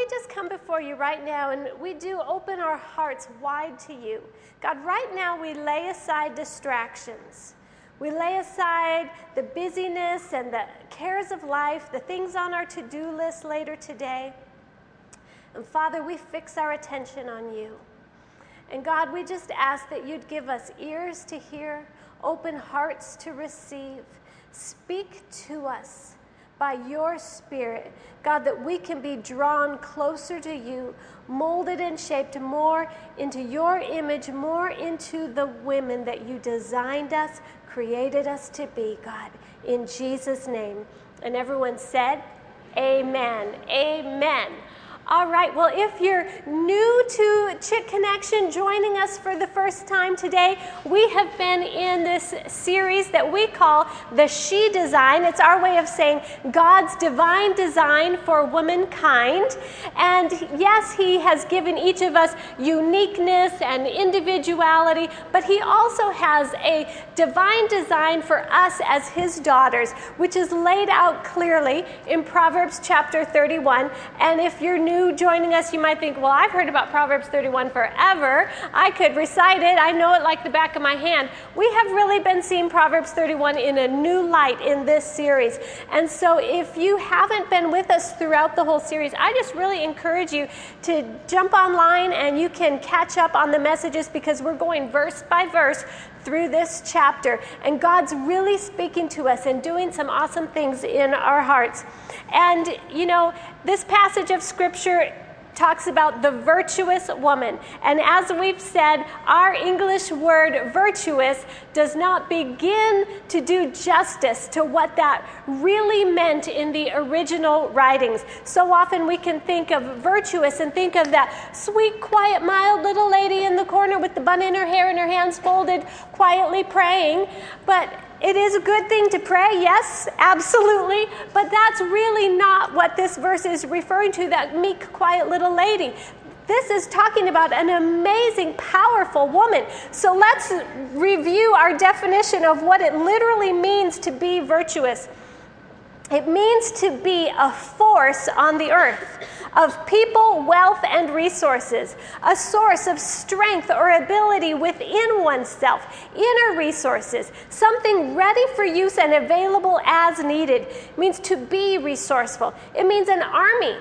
we just come before you right now and we do open our hearts wide to you. God, right now we lay aside distractions. We lay aside the busyness and the cares of life, the things on our to do list later today. And Father, we fix our attention on you. And God, we just ask that you'd give us ears to hear, open hearts to receive. Speak to us by your Spirit, God, that we can be drawn closer to you, molded and shaped more into your image, more into the women that you designed us, created us to be, God, in Jesus' name. And everyone said, Amen. Amen. All right, well, if you're new to Chick Connection, joining us for the first time today, we have been in this series that we call the She Design. It's our way of saying God's divine design for womankind. And yes, He has given each of us uniqueness and individuality, but He also has a divine design for us as His daughters, which is laid out clearly in Proverbs chapter 31. And if you're new, joining us, you might think, well, I've heard about Proverbs 31 forever. I could recite it, I know it like the back of my hand. We have really been seeing Proverbs 31 in a new light in this series. And so if you haven't been with us throughout the whole series, I just really encourage you to jump online and you can catch up on the messages because we're going verse by verse through this chapter. And God's really speaking to us and doing some awesome things in our hearts. And, you know, this passage of Scripture talks about the virtuous woman. And as we've said, our English word virtuous does not begin to do justice to what that really meant in the original writings. So often we can think of virtuous and think of that sweet, quiet, mild little lady in the corner with the bun in her hair and her hands folded, quietly praying. But it is a good thing to pray, yes, absolutely, but that's really not what this verse is referring to, that meek, quiet little lady. This is talking about an amazing, powerful woman. So let's review our definition of what it literally means to be virtuous. It means to be a force on the earth of people, wealth, and resources, a source of strength or ability within oneself, inner resources, something ready for use and available as needed. It means to be resourceful. It means an army.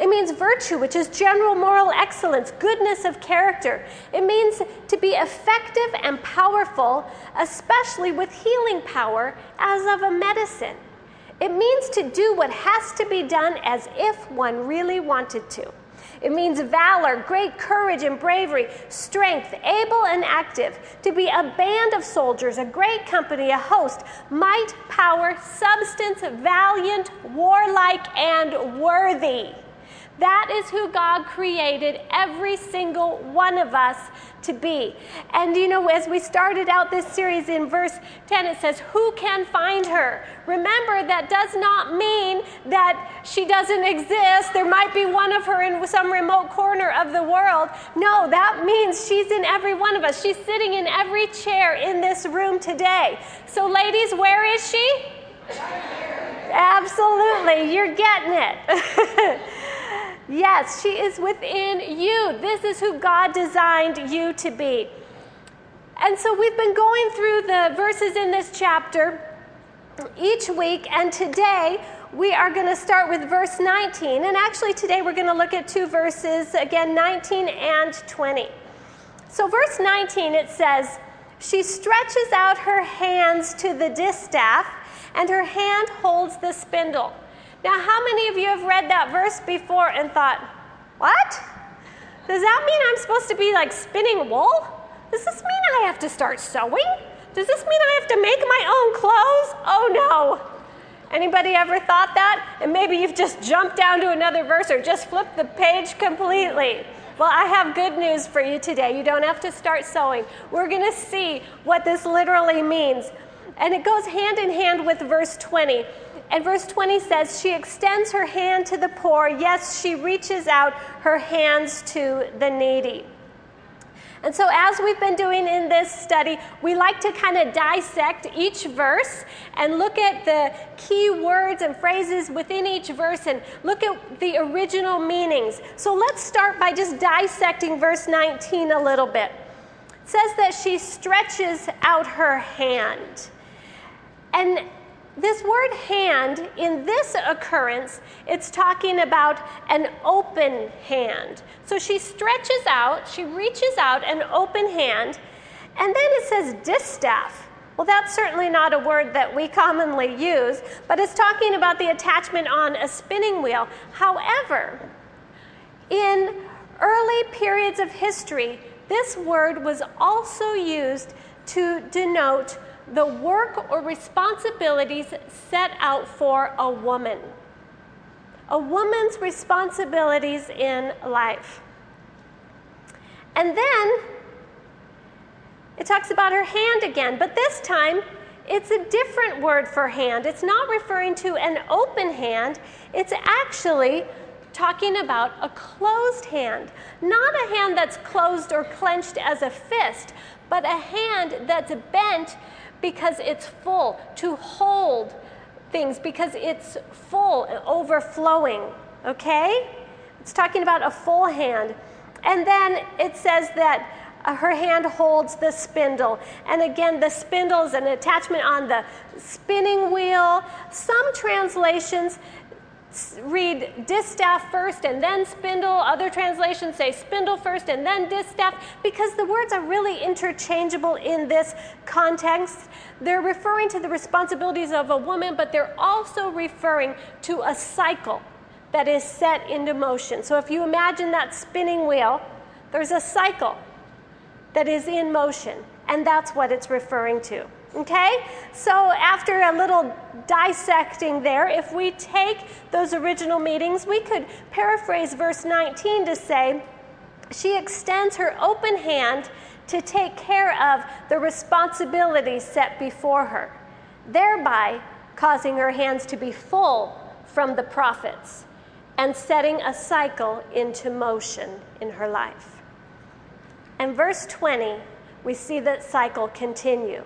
It means virtue, which is general moral excellence, goodness of character. It means to be effective and powerful, especially with healing power as of a medicine. It means to do what has to be done as if one really wanted to. It means valor, great courage and bravery, strength, able and active, to be a band of soldiers, a great company, a host, might, power, substance, valiant, warlike, and worthy. That is who God created every single one of us to be. And you know, as we started out this series in verse 10, it says, Who can find her? Remember, that does not mean that she doesn't exist. There might be one of her in some remote corner of the world. No, that means she's in every one of us. She's sitting in every chair in this room today. So, ladies, where is she? Absolutely, you're getting it. Yes, she is within you. This is who God designed you to be. And so we've been going through the verses in this chapter each week, and today we are going to start with verse 19. And actually, today we're going to look at two verses again, 19 and 20. So, verse 19 it says, She stretches out her hands to the distaff, and her hand holds the spindle. Now, how many of you have read that verse before and thought, what? Does that mean I'm supposed to be like spinning wool? Does this mean I have to start sewing? Does this mean I have to make my own clothes? Oh no. Anybody ever thought that? And maybe you've just jumped down to another verse or just flipped the page completely. Well, I have good news for you today. You don't have to start sewing. We're going to see what this literally means. And it goes hand in hand with verse 20. And verse 20 says, She extends her hand to the poor. Yes, she reaches out her hands to the needy. And so, as we've been doing in this study, we like to kind of dissect each verse and look at the key words and phrases within each verse and look at the original meanings. So, let's start by just dissecting verse 19 a little bit. It says that she stretches out her hand. And this word hand, in this occurrence, it's talking about an open hand. So she stretches out, she reaches out an open hand, and then it says distaff. Well, that's certainly not a word that we commonly use, but it's talking about the attachment on a spinning wheel. However, in early periods of history, this word was also used to denote the work or responsibilities set out for a woman. A woman's responsibilities in life. And then it talks about her hand again, but this time it's a different word for hand. It's not referring to an open hand, it's actually talking about a closed hand. Not a hand that's closed or clenched as a fist, but a hand that's bent because it's full, to hold things because it's full, overflowing, okay? It's talking about a full hand. And then it says that uh, her hand holds the spindle. And again, the spindle is an attachment on the spinning wheel. Some translations read distaff first and then spindle. Other translations say spindle first and then distaff because the words are really interchangeable in this context. They're referring to the responsibilities of a woman, but they're also referring to a cycle that is set into motion. So if you imagine that spinning wheel, there's a cycle that is in motion, and that's what it's referring to. Okay? So, after a little dissecting there, if we take those original meetings, we could paraphrase verse 19 to say, She extends her open hand to take care of the responsibilities set before her, thereby causing her hands to be full from the profits and setting a cycle into motion in her life. And verse 20, we see that cycle continue.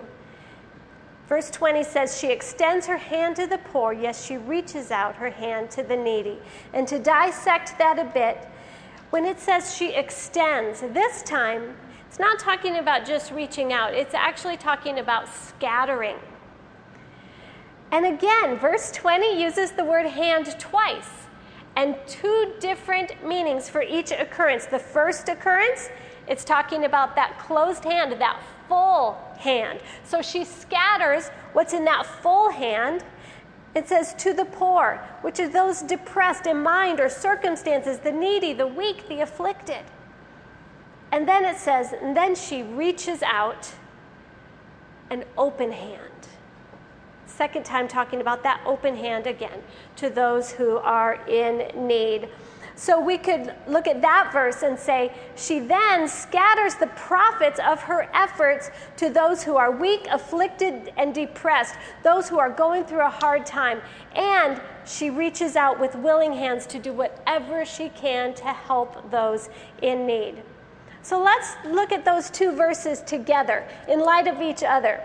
Verse 20 says, She extends her hand to the poor, yes, she reaches out her hand to the needy. And to dissect that a bit, when it says she extends, this time, it's not talking about just reaching out, it's actually talking about scattering. And again, verse 20 uses the word hand twice and two different meanings for each occurrence. The first occurrence, it's talking about that closed hand, that full hand. So she scatters what's in that full hand. It says to the poor, which are those depressed in mind or circumstances, the needy, the weak, the afflicted. And then it says, and then she reaches out an open hand. Second time talking about that open hand again to those who are in need. So we could look at that verse and say, She then scatters the profits of her efforts to those who are weak, afflicted, and depressed, those who are going through a hard time. And she reaches out with willing hands to do whatever she can to help those in need. So let's look at those two verses together in light of each other.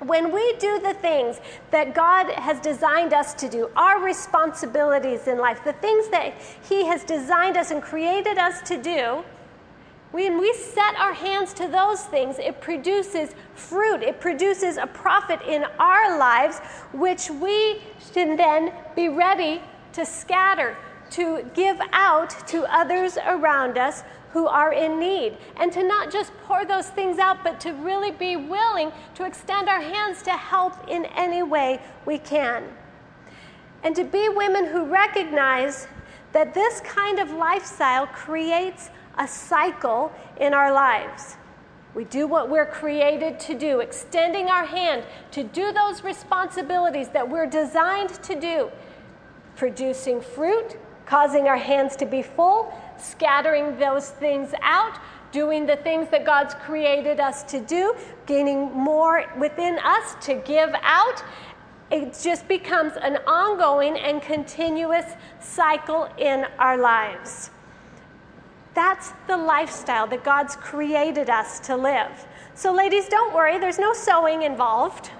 When we do the things that God has designed us to do, our responsibilities in life, the things that He has designed us and created us to do, when we set our hands to those things, it produces fruit. It produces a profit in our lives, which we should then be ready to scatter, to give out to others around us who are in need. And to not just pour those things out, but to really be willing to extend our hands to help in any way we can. And to be women who recognize that this kind of lifestyle creates a cycle in our lives. We do what we're created to do, extending our hand to do those responsibilities that we're designed to do, producing fruit, causing our hands to be full, scattering those things out, doing the things that God's created us to do, gaining more within us to give out. It just becomes an ongoing and continuous cycle in our lives. That's the lifestyle that God's created us to live. So, ladies, don't worry, there's no sewing involved.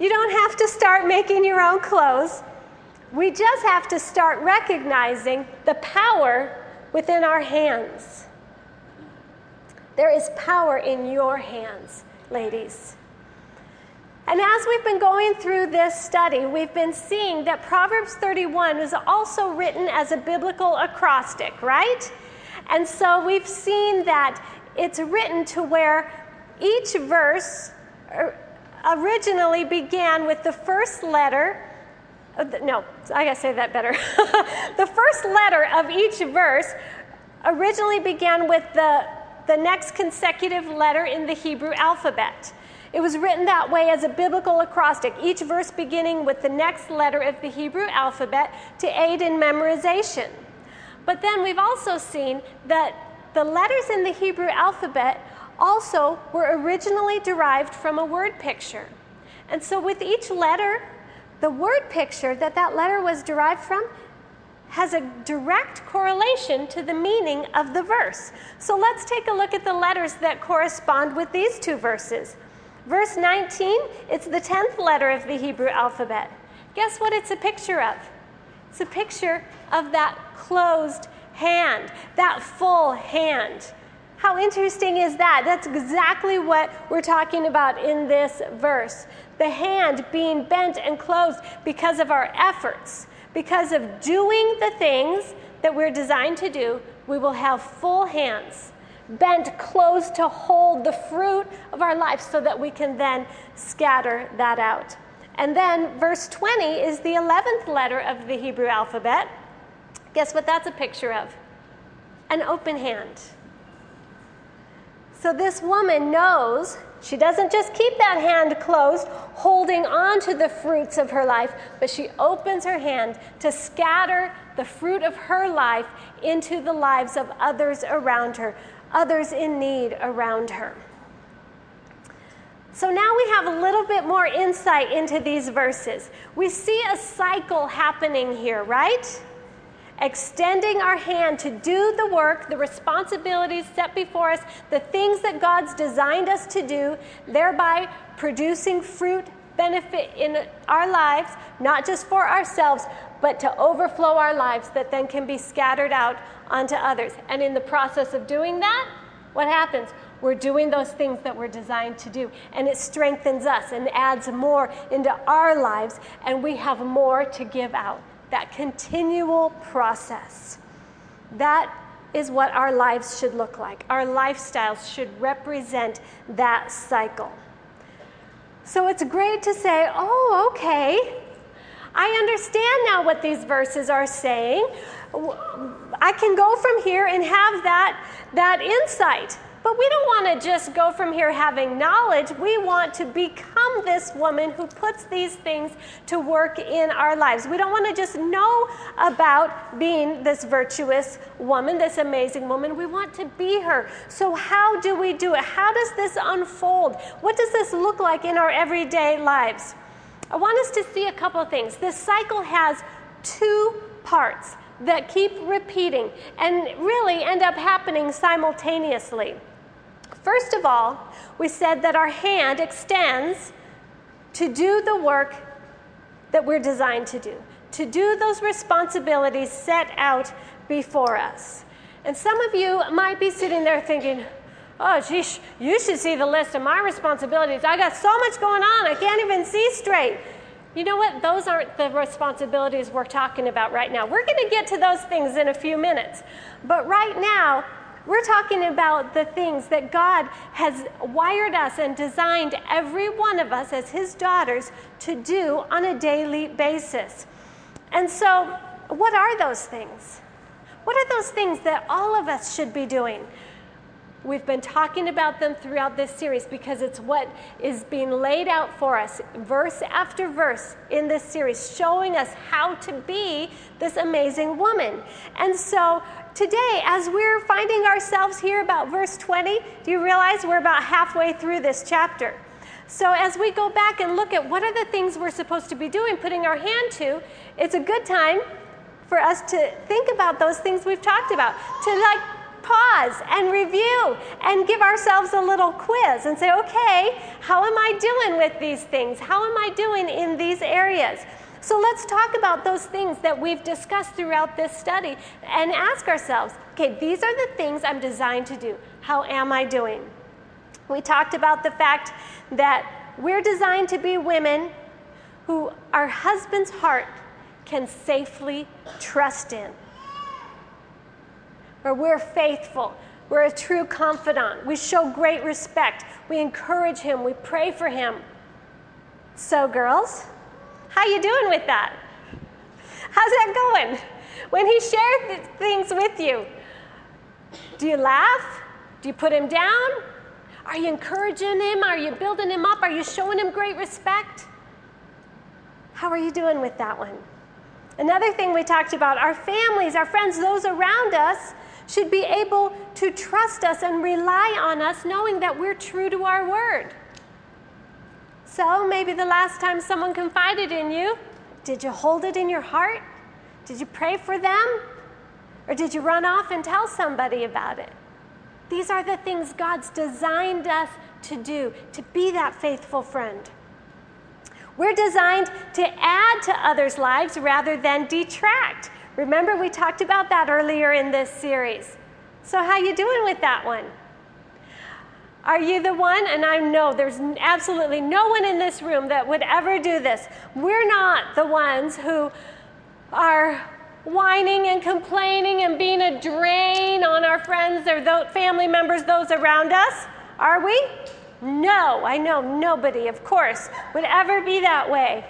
You don't have to start making your own clothes. We just have to start recognizing the power within our hands. There is power in your hands, ladies. And as we've been going through this study, we've been seeing that Proverbs 31 is also written as a biblical acrostic, right? And so we've seen that it's written to where each verse er, originally began with the first letter. Uh, no, I gotta say that better. the first letter of each verse originally began with the, the next consecutive letter in the Hebrew alphabet. It was written that way as a biblical acrostic, each verse beginning with the next letter of the Hebrew alphabet to aid in memorization. But then we've also seen that the letters in the Hebrew alphabet also were originally derived from a word picture. And so with each letter, the word picture that that letter was derived from has a direct correlation to the meaning of the verse. So let's take a look at the letters that correspond with these two verses. Verse 19, it's the 10th letter of the Hebrew alphabet. Guess what it's a picture of? It's a picture of that closed hand, that full hand. How interesting is that? That's exactly what we're talking about in this verse. The hand being bent and closed because of our efforts, because of doing the things that we're designed to do, we will have full hands bent close to hold the fruit of our life so that we can then scatter that out. And then verse 20 is the 11th letter of the Hebrew alphabet. Guess what that's a picture of? An open hand. So this woman knows she doesn't just keep that hand closed, holding on to the fruits of her life, but she opens her hand to scatter the fruit of her life into the lives of others around her others in need around her. So now we have a little bit more insight into these verses. We see a cycle happening here, right? Extending our hand to do the work, the responsibilities set before us, the things that God's designed us to do, thereby producing fruit, benefit in our lives, not just for ourselves, but to overflow our lives that then can be scattered out onto others. And in the process of doing that, what happens? We're doing those things that we're designed to do. And it strengthens us and adds more into our lives, and we have more to give out. That continual process. That is what our lives should look like. Our lifestyles should represent that cycle. So it's great to say, oh, okay, I understand now what these verses are saying. I can go from here and have that, that insight. But we don't want to just go from here having knowledge. We want to become this woman who puts these things to work in our lives. We don't want to just know about being this virtuous woman, this amazing woman. We want to be her. So, how do we do it? How does this unfold? What does this look like in our everyday lives? I want us to see a couple of things. This cycle has two parts that keep repeating and really end up happening simultaneously. First of all, we said that our hand extends to do the work that we're designed to do, to do those responsibilities set out before us. And some of you might be sitting there thinking, oh, geez, you should see the list of my responsibilities. I got so much going on, I can't even see straight. You know what? Those aren't the responsibilities we're talking about right now. We're going to get to those things in a few minutes. But right now, we're talking about the things that God has wired us and designed every one of us as His daughters to do on a daily basis. And so, what are those things? What are those things that all of us should be doing? We've been talking about them throughout this series because it's what is being laid out for us, verse after verse in this series, showing us how to be this amazing woman. And so today, as we're finding ourselves here about verse 20, do you realize we're about halfway through this chapter? So, as we go back and look at what are the things we're supposed to be doing, putting our hand to, it's a good time for us to think about those things we've talked about, to like pause and review and give ourselves a little quiz and say, okay, how am I doing with these things? How am I doing in these areas? So let's talk about those things that we've discussed throughout this study and ask ourselves, okay, these are the things I'm designed to do. How am I doing? We talked about the fact that we're designed to be women who our husband's heart can safely trust in. Where we're faithful, we're a true confidant, we show great respect, we encourage him, we pray for him. So, girls, how you doing with that? How's that going? When he shares things with you, do you laugh? Do you put him down? Are you encouraging him? Are you building him up? Are you showing him great respect? How are you doing with that one? Another thing we talked about our families, our friends, those around us should be able to trust us and rely on us, knowing that we're true to our word. So maybe the last time someone confided in you, did you hold it in your heart? Did you pray for them? Or did you run off and tell somebody about it? These are the things God's designed us to do, to be that faithful friend. We're designed to add to others' lives rather than detract. Remember we talked about that earlier in this series. So how you doing with that one? Are you the one? And I know there's absolutely no one in this room that would ever do this. We're not the ones who are whining and complaining and being a drain on our friends or those family members, those around us. Are we? No, I know nobody, of course, would ever be that way.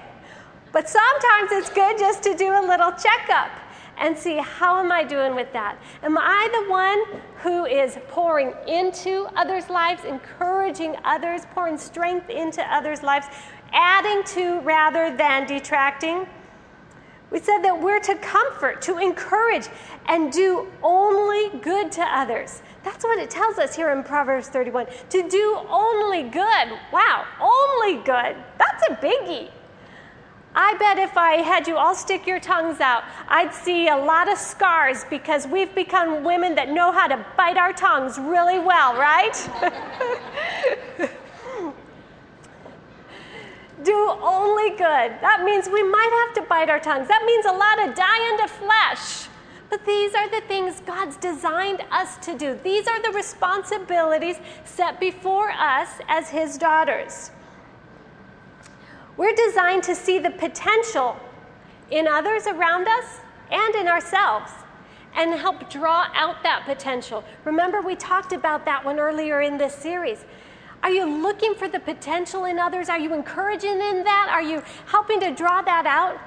But sometimes it's good just to do a little checkup and see how am I doing with that? Am I the one who is pouring into others' lives, encouraging others, pouring strength into others' lives, adding to rather than detracting? We said that we're to comfort, to encourage, and do only good to others. That's what it tells us here in Proverbs 31 to do only good. Wow, only good. That's a biggie. I bet if I had you all stick your tongues out, I'd see a lot of scars because we've become women that know how to bite our tongues really well, right? do only good. That means we might have to bite our tongues. That means a lot of dying to flesh. But these are the things God's designed us to do. These are the responsibilities set before us as His daughters. We're designed to see the potential in others around us and in ourselves and help draw out that potential. Remember, we talked about that one earlier in this series. Are you looking for the potential in others? Are you encouraging in that? Are you helping to draw that out?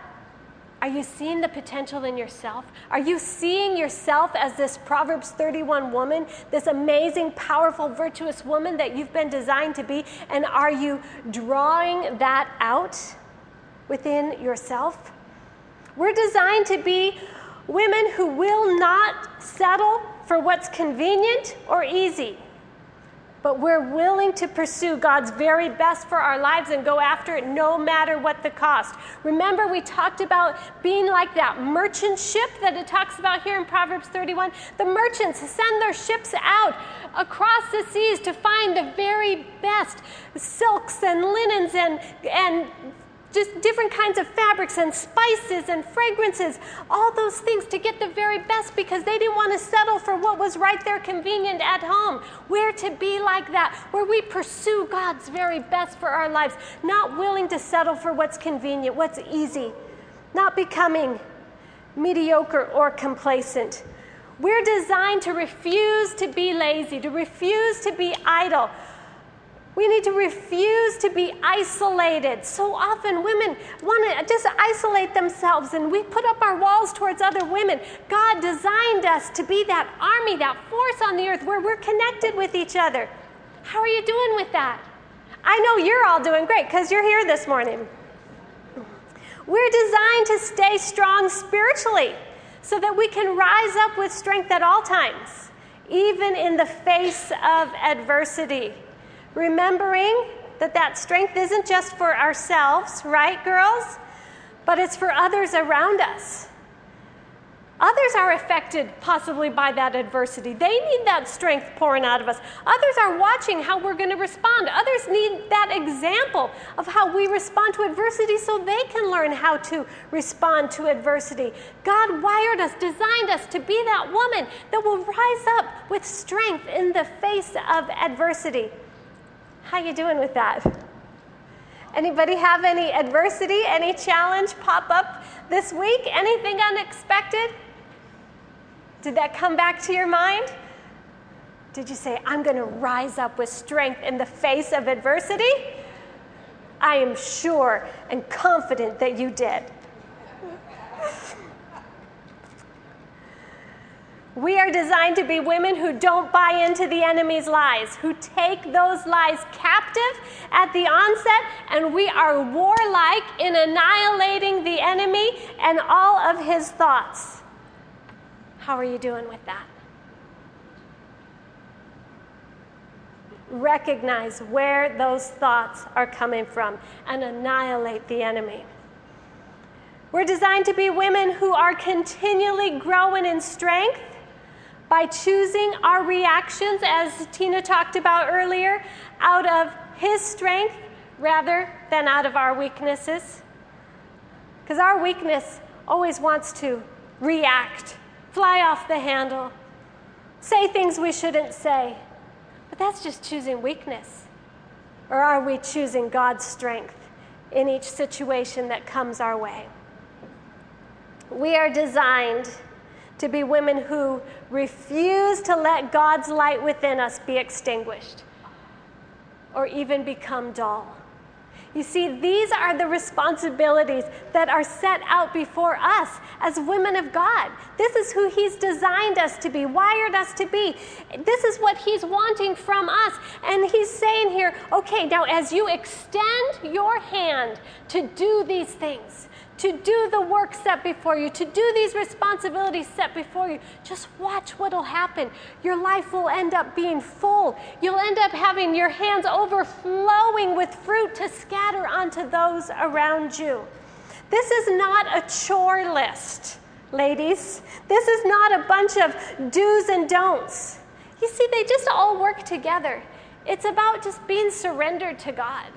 Are you seeing the potential in yourself? Are you seeing yourself as this Proverbs 31 woman, this amazing, powerful, virtuous woman that you've been designed to be? And are you drawing that out within yourself? We're designed to be women who will not settle for what's convenient or easy but we're willing to pursue God's very best for our lives and go after it no matter what the cost. Remember, we talked about being like that merchant ship that it talks about here in Proverbs 31. The merchants send their ships out across the seas to find the very best silks and linens and, and just different kinds of fabrics and spices and fragrances, all those things to get the very best because they didn't want to settle for what was right there convenient at home. We're to be like that, where we pursue God's very best for our lives, not willing to settle for what's convenient, what's easy, not becoming mediocre or complacent. We're designed to refuse to be lazy, to refuse to be idle. We need to refuse to be isolated. So often women want to just isolate themselves and we put up our walls towards other women. God designed us to be that army, that force on the earth where we're connected with each other. How are you doing with that? I know you're all doing great because you're here this morning. We're designed to stay strong spiritually so that we can rise up with strength at all times, even in the face of adversity remembering that that strength isn't just for ourselves, right, girls? But it's for others around us. Others are affected possibly by that adversity. They need that strength pouring out of us. Others are watching how we're going to respond. Others need that example of how we respond to adversity so they can learn how to respond to adversity. God wired us, designed us to be that woman that will rise up with strength in the face of adversity. How you doing with that? Anybody have any adversity, any challenge pop up this week? Anything unexpected? Did that come back to your mind? Did you say, I'm going to rise up with strength in the face of adversity? I am sure and confident that you did. We are designed to be women who don't buy into the enemy's lies, who take those lies captive at the onset, and we are warlike in annihilating the enemy and all of his thoughts. How are you doing with that? Recognize where those thoughts are coming from and annihilate the enemy. We're designed to be women who are continually growing in strength by choosing our reactions, as Tina talked about earlier, out of His strength rather than out of our weaknesses. Because our weakness always wants to react fly off the handle, say things we shouldn't say. But that's just choosing weakness. Or are we choosing God's strength in each situation that comes our way? We are designed to be women who refuse to let God's light within us be extinguished or even become dull. You see, these are the responsibilities that are set out before us as women of God. This is who He's designed us to be, wired us to be. This is what He's wanting from us. And He's saying here, okay, now as you extend your hand to do these things, to do the work set before you, to do these responsibilities set before you. Just watch what will happen. Your life will end up being full. You'll end up having your hands overflowing with fruit to scatter onto those around you. This is not a chore list, ladies. This is not a bunch of do's and don'ts. You see, they just all work together. It's about just being surrendered to God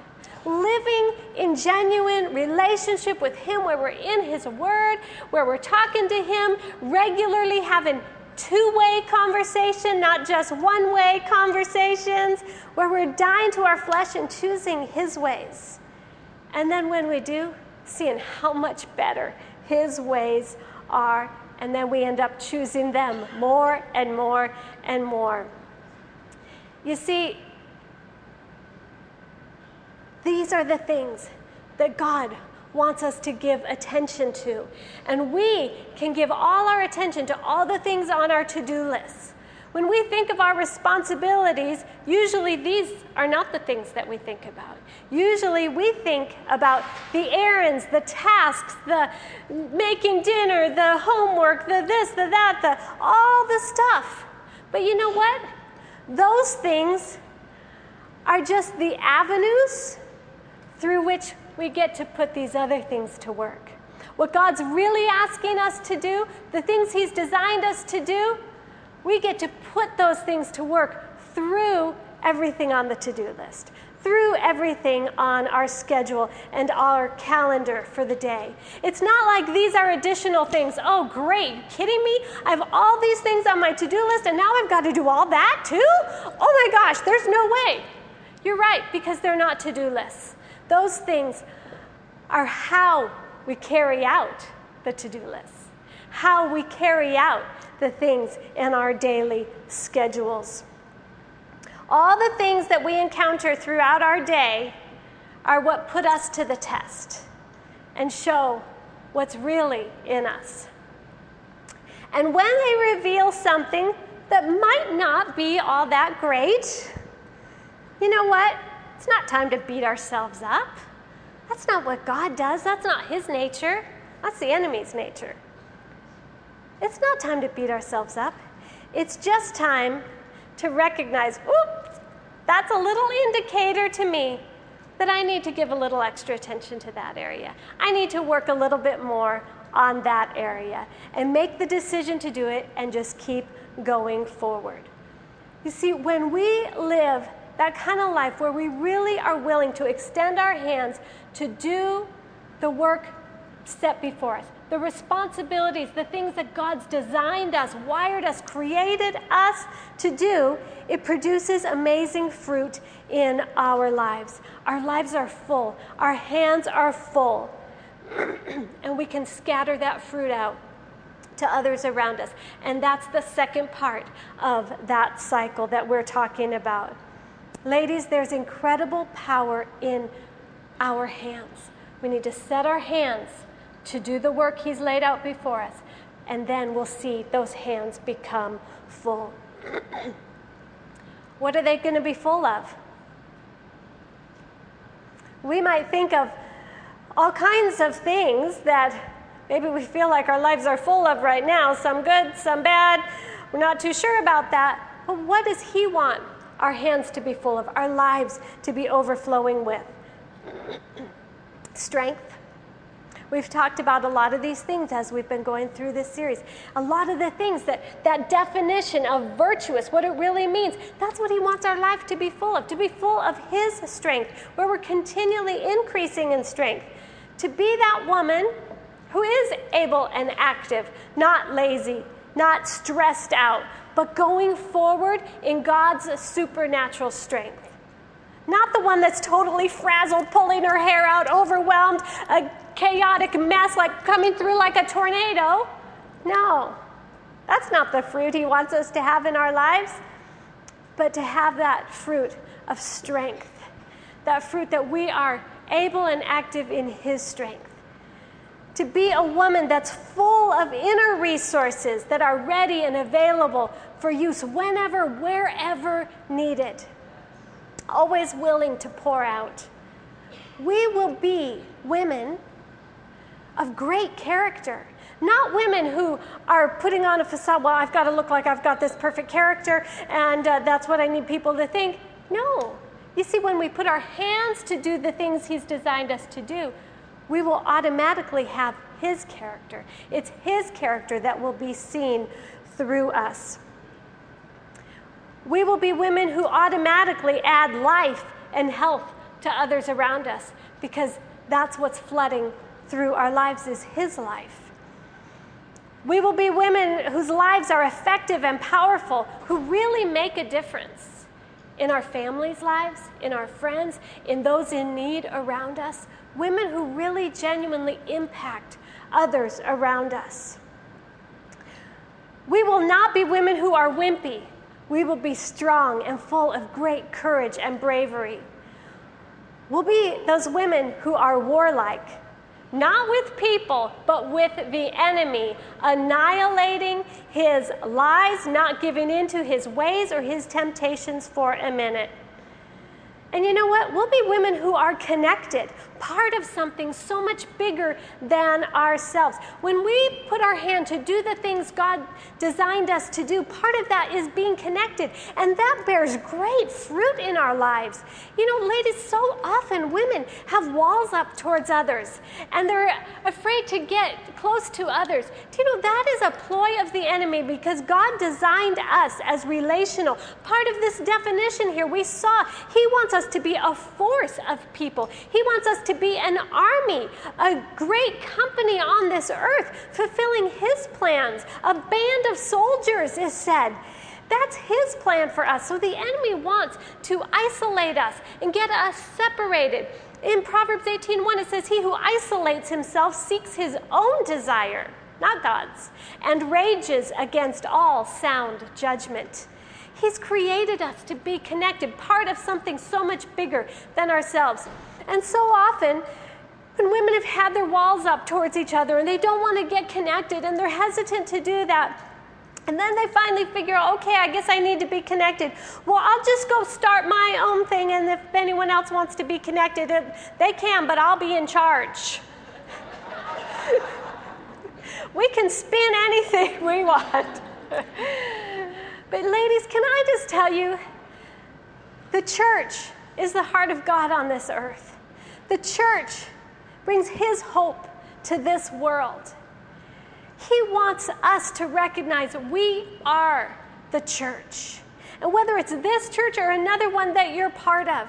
living in genuine relationship with Him, where we're in His Word, where we're talking to Him, regularly having two way conversation, not just one way conversations, where we're dying to our flesh and choosing His ways. And then when we do, seeing how much better His ways are, and then we end up choosing them more and more and more. You see, these are the things that God wants us to give attention to. And we can give all our attention to all the things on our to do list. When we think of our responsibilities, usually these are not the things that we think about. Usually we think about the errands, the tasks, the making dinner, the homework, the this, the that, the all the stuff. But you know what? Those things are just the avenues through which we get to put these other things to work. What God's really asking us to do, the things He's designed us to do, we get to put those things to work through everything on the to do list, through everything on our schedule and our calendar for the day. It's not like these are additional things. Oh, great, kidding me? I have all these things on my to do list and now I've got to do all that too? Oh my gosh, there's no way. You're right, because they're not to do lists. Those things are how we carry out the to do list, how we carry out the things in our daily schedules. All the things that we encounter throughout our day are what put us to the test and show what's really in us. And when they reveal something that might not be all that great, you know what? It's not time to beat ourselves up. That's not what God does. That's not His nature. That's the enemy's nature. It's not time to beat ourselves up. It's just time to recognize, oops, that's a little indicator to me that I need to give a little extra attention to that area. I need to work a little bit more on that area and make the decision to do it and just keep going forward. You see, when we live that kind of life where we really are willing to extend our hands to do the work set before us, the responsibilities, the things that God's designed us, wired us, created us to do, it produces amazing fruit in our lives. Our lives are full, our hands are full, and we can scatter that fruit out to others around us. And that's the second part of that cycle that we're talking about. Ladies, there's incredible power in our hands. We need to set our hands to do the work He's laid out before us, and then we'll see those hands become full. what are they going to be full of? We might think of all kinds of things that maybe we feel like our lives are full of right now some good, some bad. We're not too sure about that. But what does He want our hands to be full of, our lives to be overflowing with? Strength. We've talked about a lot of these things as we've been going through this series. A lot of the things that that definition of virtuous, what it really means, that's what he wants our life to be full of, to be full of his strength, where we're continually increasing in strength. To be that woman who is able and active, not lazy, not stressed out, but going forward in God's supernatural strength. Not the one that's totally frazzled, pulling her hair out, overwhelmed, a chaotic mess, like coming through like a tornado. No, that's not the fruit He wants us to have in our lives, but to have that fruit of strength, that fruit that we are able and active in His strength to be a woman that's full of inner resources that are ready and available for use whenever, wherever needed. Always willing to pour out. We will be women of great character. Not women who are putting on a facade, well, I've got to look like I've got this perfect character and uh, that's what I need people to think. No. You see, when we put our hands to do the things He's designed us to do, we will automatically have His character. It's His character that will be seen through us. We will be women who automatically add life and health to others around us because that's what's flooding through our lives is His life. We will be women whose lives are effective and powerful, who really make a difference in our families' lives, in our friends, in those in need around us women who really genuinely impact others around us. We will not be women who are wimpy. We will be strong and full of great courage and bravery. We'll be those women who are warlike, not with people, but with the enemy, annihilating his lies, not giving in to his ways or his temptations for a minute. And you know what? We'll be women who are connected, part of something so much bigger than ourselves. When we put our hand to do the things God designed us to do, part of that is being connected. And that bears great fruit in our lives. You know, ladies, so often women have walls up towards others and they're afraid to get close to others. Do you know that is a ploy of the enemy because God designed us as relational. Part of this definition here, we saw He wants us to be a force of people. He wants us to be an army, a great company on this earth, fulfilling His plans. A band of soldiers is said. That's his plan for us. So the enemy wants to isolate us and get us separated. In Proverbs 18:1 it says he who isolates himself seeks his own desire, not God's, and rages against all sound judgment. He's created us to be connected, part of something so much bigger than ourselves. And so often, when women have had their walls up towards each other and they don't want to get connected and they're hesitant to do that, and then they finally figure okay, I guess I need to be connected. Well, I'll just go start my own thing, and if anyone else wants to be connected, uh, they can, but I'll be in charge. we can spin anything we want. But, ladies, can I just tell you the church is the heart of God on this earth. The church brings His hope to this world. He wants us to recognize we are the church. And whether it's this church or another one that you're part of,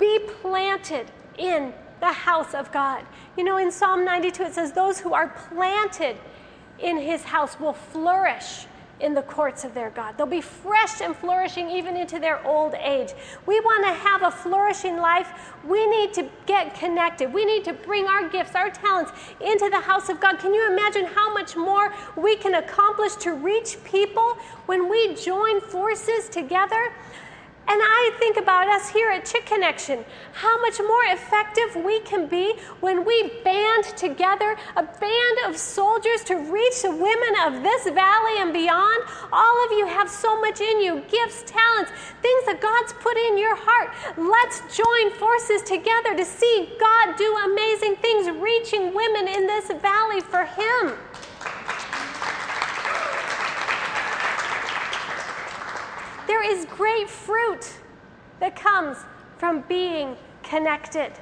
be planted in the house of God. You know, in Psalm 92, it says, Those who are planted in his house will flourish in the courts of their God. They'll be fresh and flourishing even into their old age. We want to have a flourishing life. We need to get connected. We need to bring our gifts, our talents into the house of God. Can you imagine how much more we can accomplish to reach people when we join forces together? And I think about us here at Chick Connection, how much more effective we can be when we band together, a band of soldiers to reach the women of this valley and beyond. All of you have so much in you gifts, talents, things that God's put in your heart. Let's join forces together to see God do amazing things, reaching women in this valley for Him. There is great fruit that comes from being connected.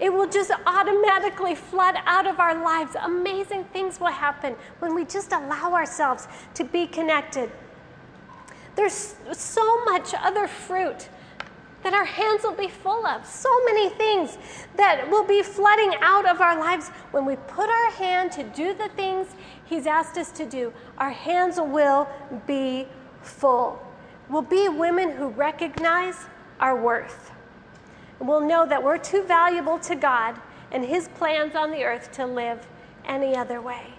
It will just automatically flood out of our lives. Amazing things will happen when we just allow ourselves to be connected. There's so much other fruit that our hands will be full of. So many things that will be flooding out of our lives when we put our hand to do the things He's asked us to do. Our hands will be full. We'll be women who recognize our worth. We'll know that we're too valuable to God and His plans on the earth to live any other way.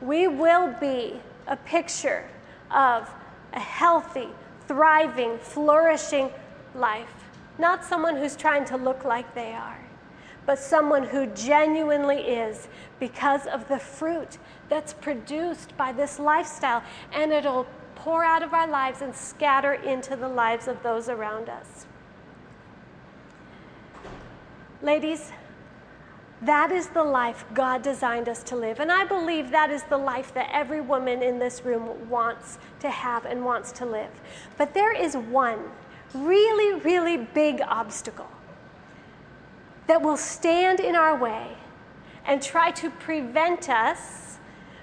We will be a picture of a healthy, thriving, flourishing life. Not someone who's trying to look like they are, but someone who genuinely is because of the fruit that's produced by this lifestyle. And it'll pour out of our lives and scatter into the lives of those around us. Ladies, that is the life God designed us to live. And I believe that is the life that every woman in this room wants to have and wants to live. But there is one really, really big obstacle that will stand in our way and try to prevent us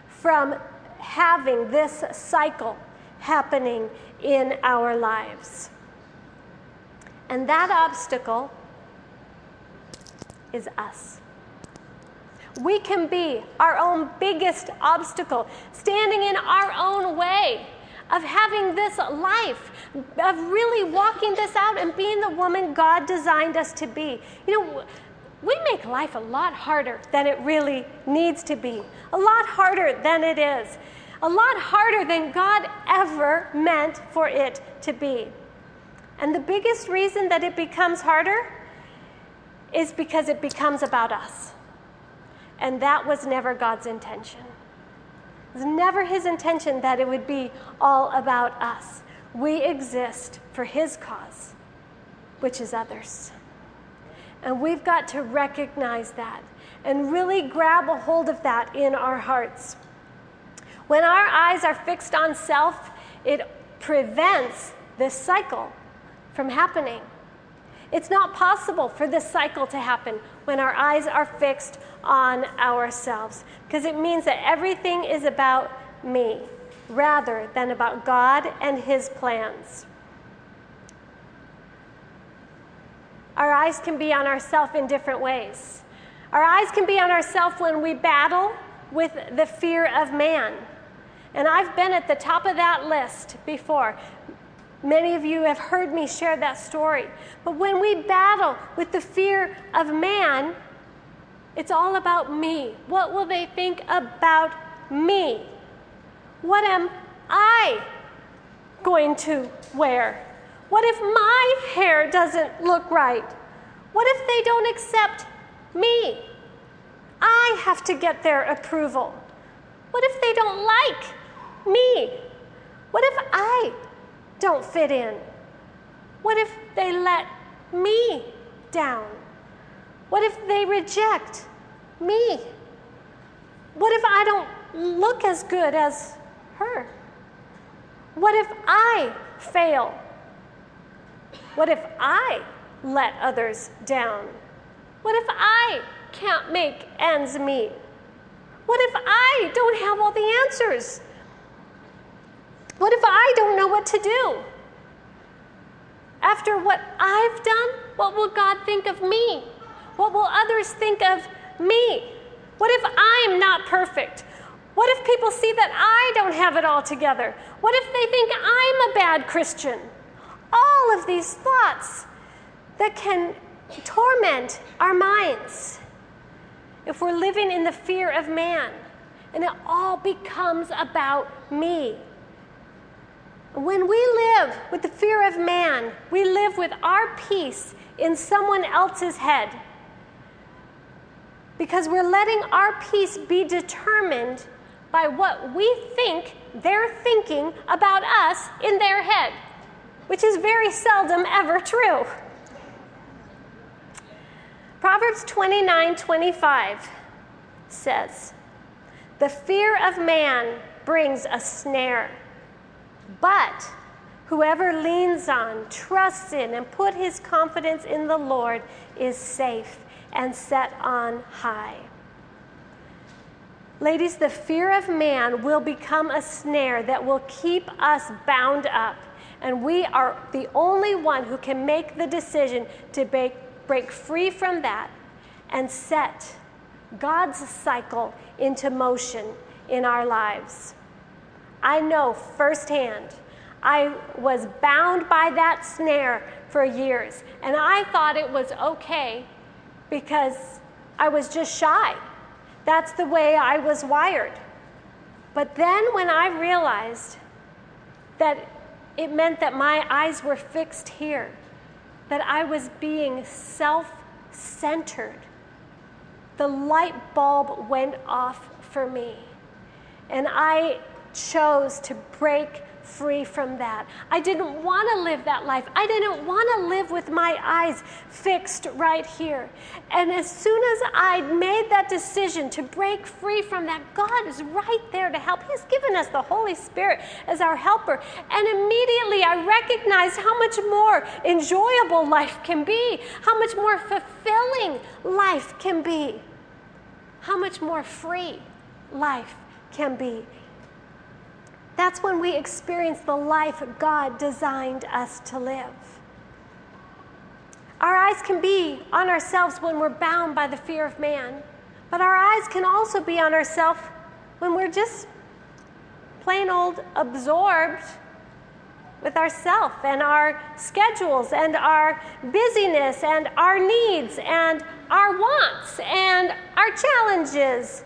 from having this cycle happening in our lives. And that obstacle is us. We can be our own biggest obstacle, standing in our own way of having this life, of really walking this out and being the woman God designed us to be. You know, we make life a lot harder than it really needs to be, a lot harder than it is a lot harder than God ever meant for it to be. And the biggest reason that it becomes harder is because it becomes about us. And that was never God's intention. It was never His intention that it would be all about us. We exist for His cause, which is others. And we've got to recognize that and really grab a hold of that in our hearts. When our eyes are fixed on self, it prevents this cycle from happening. It's not possible for this cycle to happen when our eyes are fixed on ourselves because it means that everything is about me rather than about God and His plans. Our eyes can be on ourselves in different ways. Our eyes can be on ourselves when we battle with the fear of man. And I've been at the top of that list before. Many of you have heard me share that story. But when we battle with the fear of man, it's all about me. What will they think about me? What am I going to wear? What if my hair doesn't look right? What if they don't accept me? I have to get their approval. What if they don't like me? What if I don't fit in? What if they let me down? What if they reject me? What if I don't look as good as her? What if I fail? What if I let others down? What if I can't make ends meet? What if I don't have all the answers? What if I don't know what to do? After what I've done, what will God think of me? What will others think of me? What if I'm not perfect? What if people see that I don't have it all together? What if they think I'm a bad Christian? All of these thoughts that can torment our minds if we're living in the fear of man and it all becomes about me. When we live with the fear of man, we live with our peace in someone else's head because we're letting our peace be determined by what we think they're thinking about us in their head, which is very seldom ever true. Proverbs 29 25 says, The fear of man brings a snare, but whoever leans on, trusts in, and put his confidence in the Lord is safe and set on high. Ladies, the fear of man will become a snare that will keep us bound up. And we are the only one who can make the decision to break, break free from that and set God's cycle into motion in our lives. I know firsthand, I was bound by that snare for years, and I thought it was okay because I was just shy. That's the way I was wired. But then when I realized that it meant that my eyes were fixed here, that I was being self centered, the light bulb went off for me. And I chose to break free from that. I didn't want to live that life. I didn't want to live with my eyes fixed right here. And as soon as I made that decision to break free from that, God is right there to help. He's given us the Holy Spirit as our helper. And immediately I recognized how much more enjoyable life can be, how much more fulfilling life can be, how much more free life can be. That's when we experience the life God designed us to live. Our eyes can be on ourselves when we're bound by the fear of man, but our eyes can also be on ourselves when we're just plain old absorbed with ourself and our schedules and our busyness and our needs and our wants and our challenges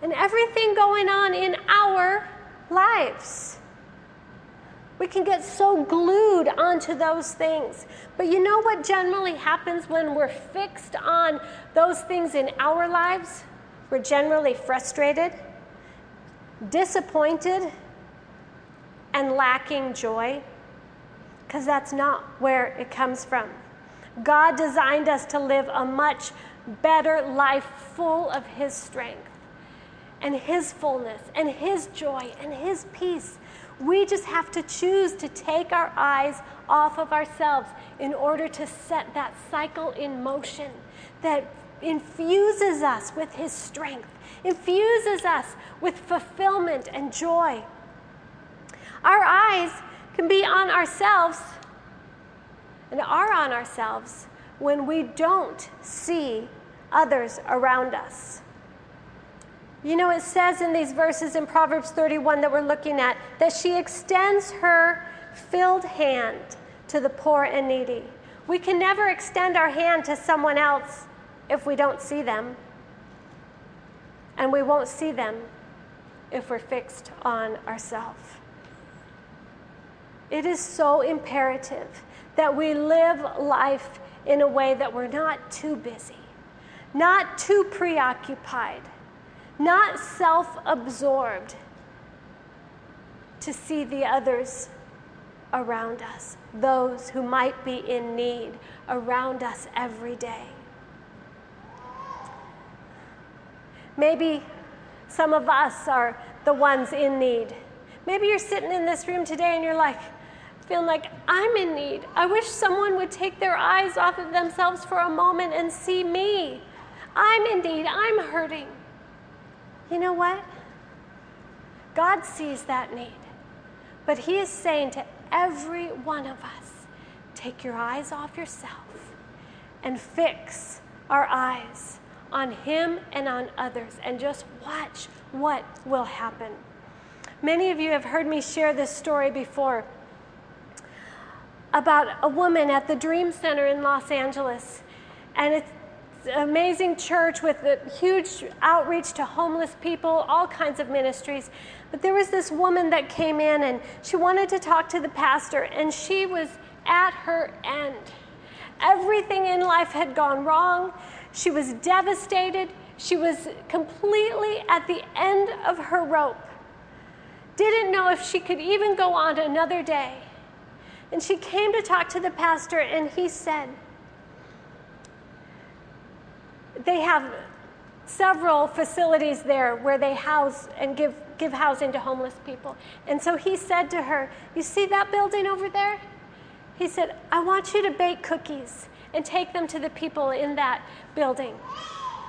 and everything going on in our lives. We can get so glued onto those things. But you know what generally happens when we're fixed on those things in our lives? We're generally frustrated, disappointed, and lacking joy. Because that's not where it comes from. God designed us to live a much better life full of His strength and His fullness and His joy and His peace. We just have to choose to take our eyes off of ourselves in order to set that cycle in motion that infuses us with His strength, infuses us with fulfillment and joy. Our eyes can be on ourselves and are on ourselves when we don't see others around us. You know, it says in these verses in Proverbs 31 that we're looking at that she extends her filled hand to the poor and needy. We can never extend our hand to someone else if we don't see them. And we won't see them if we're fixed on ourselves. It is so imperative that we live life in a way that we're not too busy, not too preoccupied not self absorbed, to see the others around us, those who might be in need around us every day. Maybe some of us are the ones in need. Maybe you're sitting in this room today and you're like, feeling like I'm in need. I wish someone would take their eyes off of themselves for a moment and see me. I'm in need. I'm hurting. You know what? God sees that need. But He is saying to every one of us take your eyes off yourself and fix our eyes on Him and on others and just watch what will happen. Many of you have heard me share this story before about a woman at the Dream Center in Los Angeles. And it's amazing church with a huge outreach to homeless people, all kinds of ministries. But there was this woman that came in and she wanted to talk to the pastor, and she was at her end. Everything in life had gone wrong. She was devastated. She was completely at the end of her rope. Didn't know if she could even go on another day. And she came to talk to the pastor, and he said, They have several facilities there where they house and give, give housing to homeless people. And so he said to her, You see that building over there? He said, I want you to bake cookies and take them to the people in that building.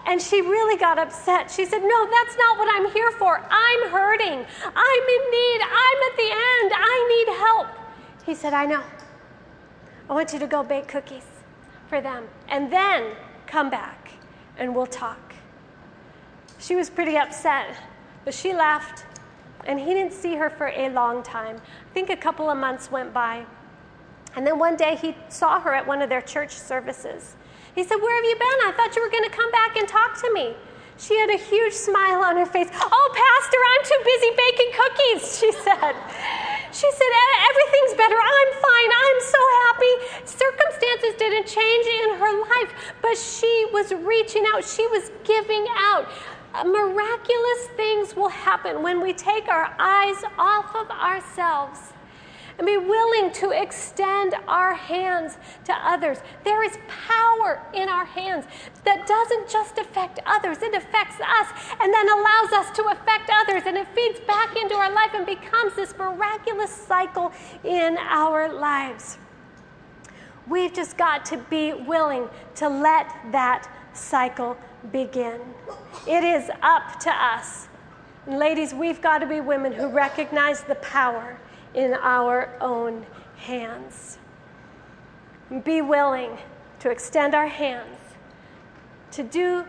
And she really got upset. She said, No, that's not what I'm here for. I'm hurting. I'm in need. I'm at the end. I need help. He said, I know. I want you to go bake cookies for them and then come back and we'll talk. She was pretty upset, but she left and he didn't see her for a long time. I think a couple of months went by. And then one day he saw her at one of their church services. He said, Where have you been? I thought you were going to come back and talk to me. She had a huge smile on her face. Oh, Pastor, I'm too busy baking cookies, she said. She said, Everything's better. I'm fine. I'm so happy. Circumstances didn't change in her life, but she was reaching out, she was giving out. Uh, miraculous things will happen when we take our eyes off of ourselves and be willing to extend our hands to others. There is power in our hands that doesn't just affect others, it affects us and then allows us to affect others. And it feeds back into our life and becomes this miraculous cycle in our lives. We've just got to be willing to let that cycle begin. It is up to us. Ladies, we've got to be women who recognize the power in our own hands. Be willing to extend our hands to do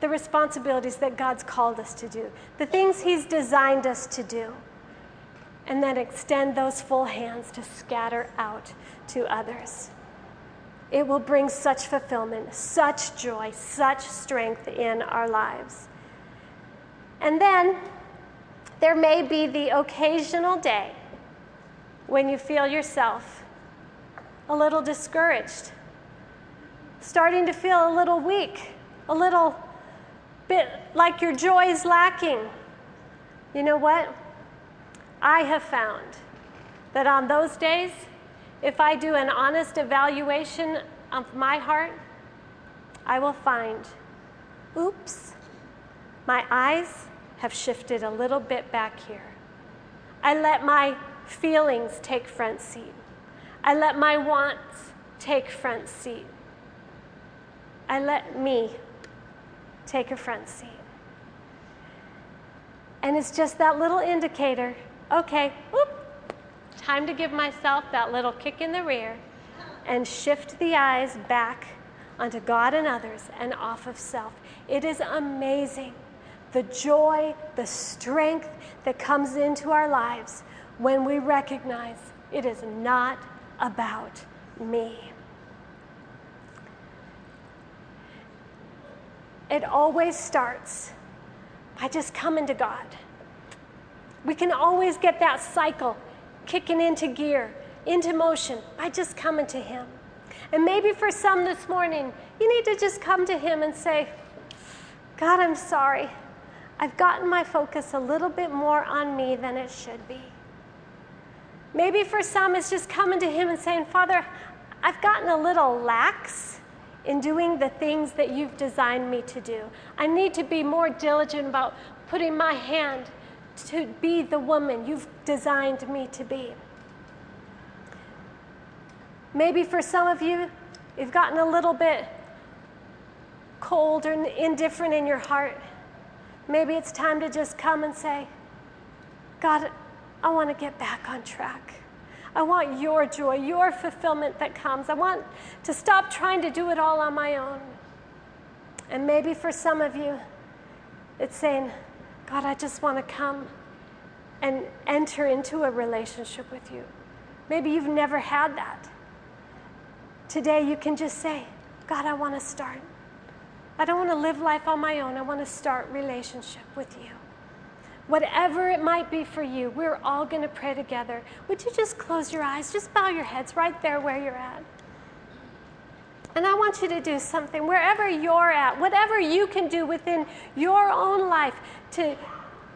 the responsibilities that God's called us to do, the things He's designed us to do, and then extend those full hands to scatter out to others. It will bring such fulfillment, such joy, such strength in our lives. And then there may be the occasional day when you feel yourself a little discouraged, starting to feel a little weak, a little bit like your joy is lacking. You know what? I have found that on those days, if I do an honest evaluation of my heart, I will find, oops, my eyes have shifted a little bit back here. I let my feelings take front seat. I let my wants take front seat. I let me take a front seat. And it's just that little indicator okay, whoop, time to give myself that little kick in the rear and shift the eyes back onto God and others and off of self. It is amazing the joy, the strength that comes into our lives when we recognize it is not about me. It always starts by just coming to God. We can always get that cycle kicking into gear, into motion by just coming to Him. And maybe for some this morning, you need to just come to Him and say, God, I'm sorry. I've gotten my focus a little bit more on me than it should be. Maybe for some, it's just coming to Him and saying, Father, I've gotten a little lax in doing the things that you've designed me to do. I need to be more diligent about putting my hand to be the woman you've designed me to be. Maybe for some of you, you've gotten a little bit cold or indifferent in your heart Maybe it's time to just come and say, God, I want to get back on track. I want your joy, your fulfillment that comes. I want to stop trying to do it all on my own. And maybe for some of you, it's saying, God, I just want to come and enter into a relationship with you. Maybe you've never had that. Today, you can just say, God, I want to start. I don't want to live life on my own. I want to start relationship with you. Whatever it might be for you, we're all going to pray together. Would you just close your eyes? Just bow your heads right there where you're at. And I want you to do something wherever you're at, whatever you can do within your own life to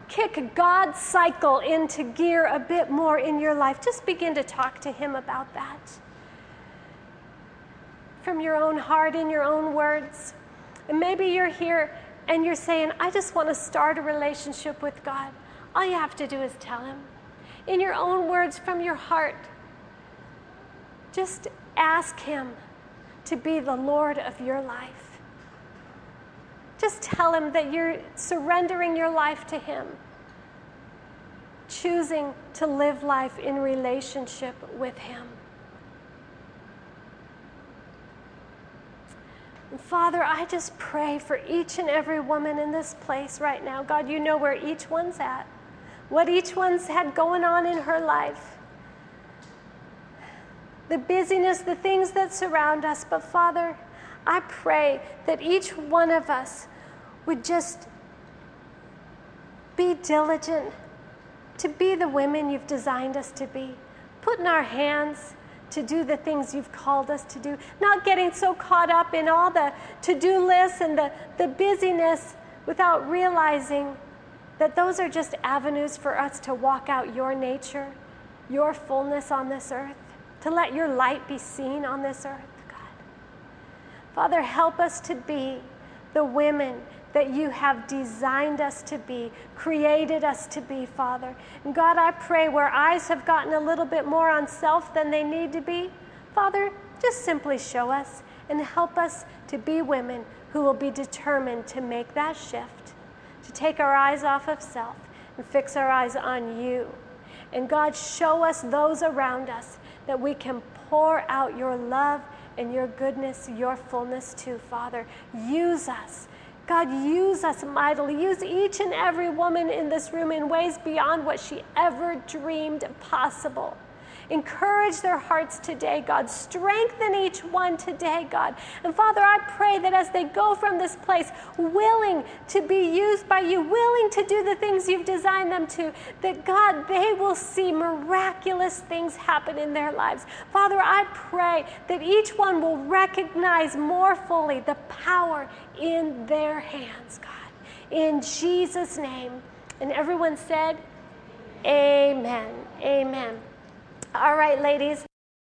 kick God's cycle into gear a bit more in your life. Just begin to talk to Him about that. From your own heart, in your own words. And maybe you're here and you're saying, I just want to start a relationship with God. All you have to do is tell Him. In your own words, from your heart, just ask Him to be the Lord of your life. Just tell Him that you're surrendering your life to Him, choosing to live life in relationship with Him. And Father, I just pray for each and every woman in this place right now. God, you know where each one's at, what each one's had going on in her life the busyness, the things that surround us. But Father, I pray that each one of us would just be diligent to be the women you've designed us to be, putting our hands to do the things you've called us to do, not getting so caught up in all the to do lists and the, the busyness without realizing that those are just avenues for us to walk out your nature, your fullness on this earth to let your light be seen on this earth, God. Father, help us to be the women that you have designed us to be, created us to be, Father. And God, I pray where eyes have gotten a little bit more on self than they need to be, Father, just simply show us and help us to be women who will be determined to make that shift, to take our eyes off of self and fix our eyes on you. And God, show us those around us that we can pour out your love and your goodness, your fullness to, Father. Use us. God, use us mightily. Use each and every woman in this room in ways beyond what she ever dreamed possible. Encourage their hearts today, God. Strengthen each one today, God. And Father, I pray that as they go from this place, willing to be used by you, willing to do the things you've designed them to, that God, they will see miraculous things happen in their lives. Father, I pray that each one will recognize more fully the power in their hands, God. In Jesus' name. And everyone said, Amen. Amen. All right, ladies.